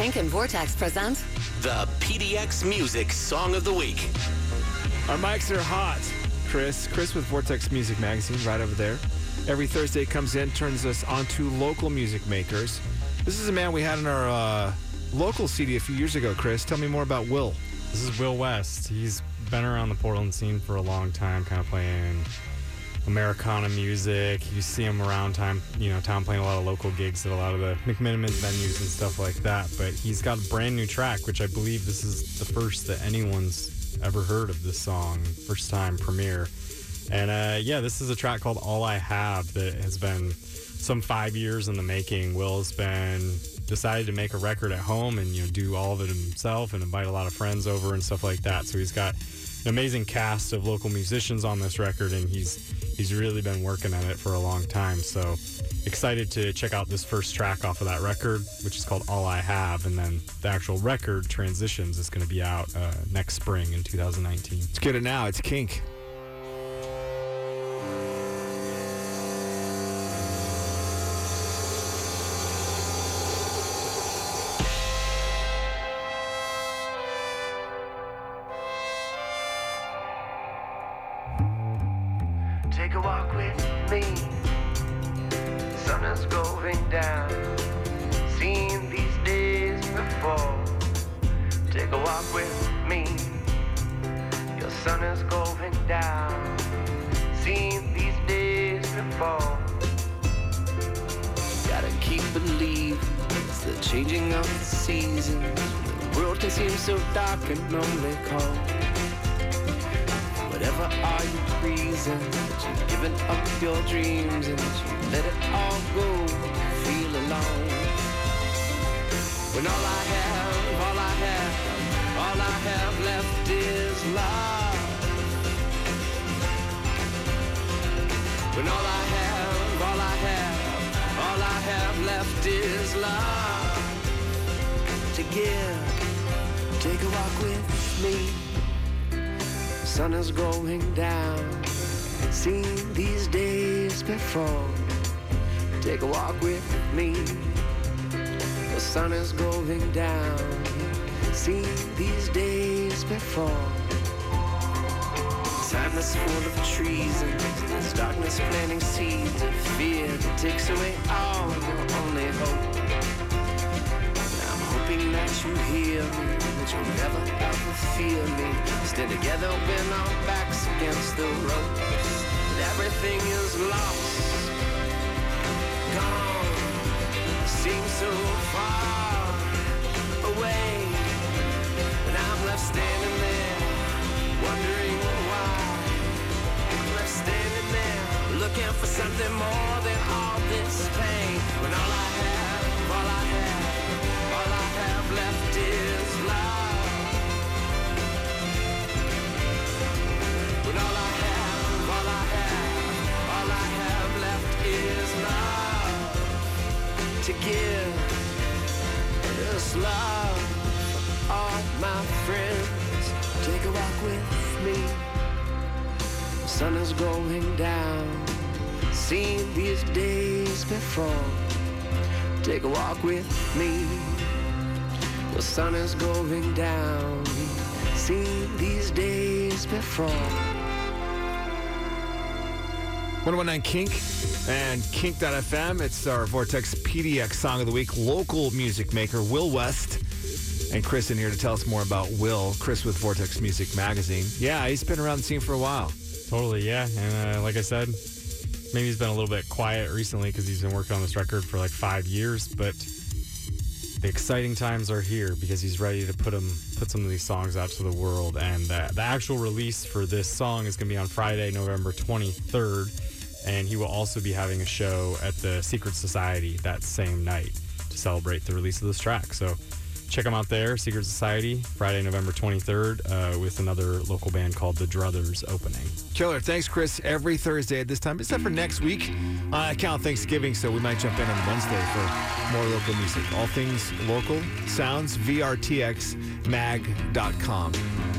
Kink and Vortex present the PDX Music Song of the Week. Our mics are hot. Chris, Chris with Vortex Music Magazine, right over there. Every Thursday comes in, turns us onto local music makers. This is a man we had in our uh, local CD a few years ago. Chris, tell me more about Will. This is Will West. He's been around the Portland scene for a long time, kind of playing Americana music. You see him around time, you know, town playing a lot of local gigs at a lot of the McMenamin venues and stuff like that. But he's got a brand new track, which I believe this is the first that anyone's ever heard of this song, first time premiere. And uh, yeah, this is a track called All I Have that has been some five years in the making. Will's been decided to make a record at home and you know do all of it himself and invite a lot of friends over and stuff like that. So he's got an amazing cast of local musicians on this record, and he's he's really been working on it for a long time. So excited to check out this first track off of that record, which is called All I Have, and then the actual record Transitions is going to be out uh, next spring in 2019. Let's get it now. It's Kink. Take a walk with me. Sun is going down. Seen these days before. Take a walk with me. Your sun is going down. Seen these days before. Gotta keep believing. It's the changing of the seasons. The world can seem so dark and lonely cold. Whatever are you reason that you've given up your dreams and you let it all go, feel alone. When all I have, all I have, all I have left is love. When all I have, all I have, all I have left is love to give. Take a walk with me sun is going down. Seen these days before. Take a walk with me. The sun is going down. Seen these days before. Time that's full of treason. There's darkness planting seeds of fear that takes away all your only hope. I'm hoping that you hear me, that you'll never ever feel me. Stand together when our backs against the ropes. That everything is lost, gone, seems so far away. And I'm left standing there, wondering why. I'm left standing there, looking for something more than all this pain. When all I give. This love for all my friends. Take a walk with me. The sun is going down. Seen these days before. Take a walk with me. The sun is going down. Seen these days before. 1019 Kink and Kink.fm. It's our Vortex PDX Song of the Week. Local music maker Will West and Chris in here to tell us more about Will. Chris with Vortex Music Magazine. Yeah, he's been around the scene for a while. Totally, yeah. And uh, like I said, maybe he's been a little bit quiet recently because he's been working on this record for like five years, but the exciting times are here because he's ready to put 'em put some of these songs out to the world. And uh, the actual release for this song is going to be on Friday, November 23rd. And he will also be having a show at the Secret Society that same night to celebrate the release of this track. So check them out there, Secret Society, Friday, November 23rd, uh, with another local band called The Druthers opening. Killer. Thanks, Chris. Every Thursday at this time, except for next week. I count Thanksgiving, so we might jump in on Wednesday for more local music. All things local sounds, VRTXmag.com.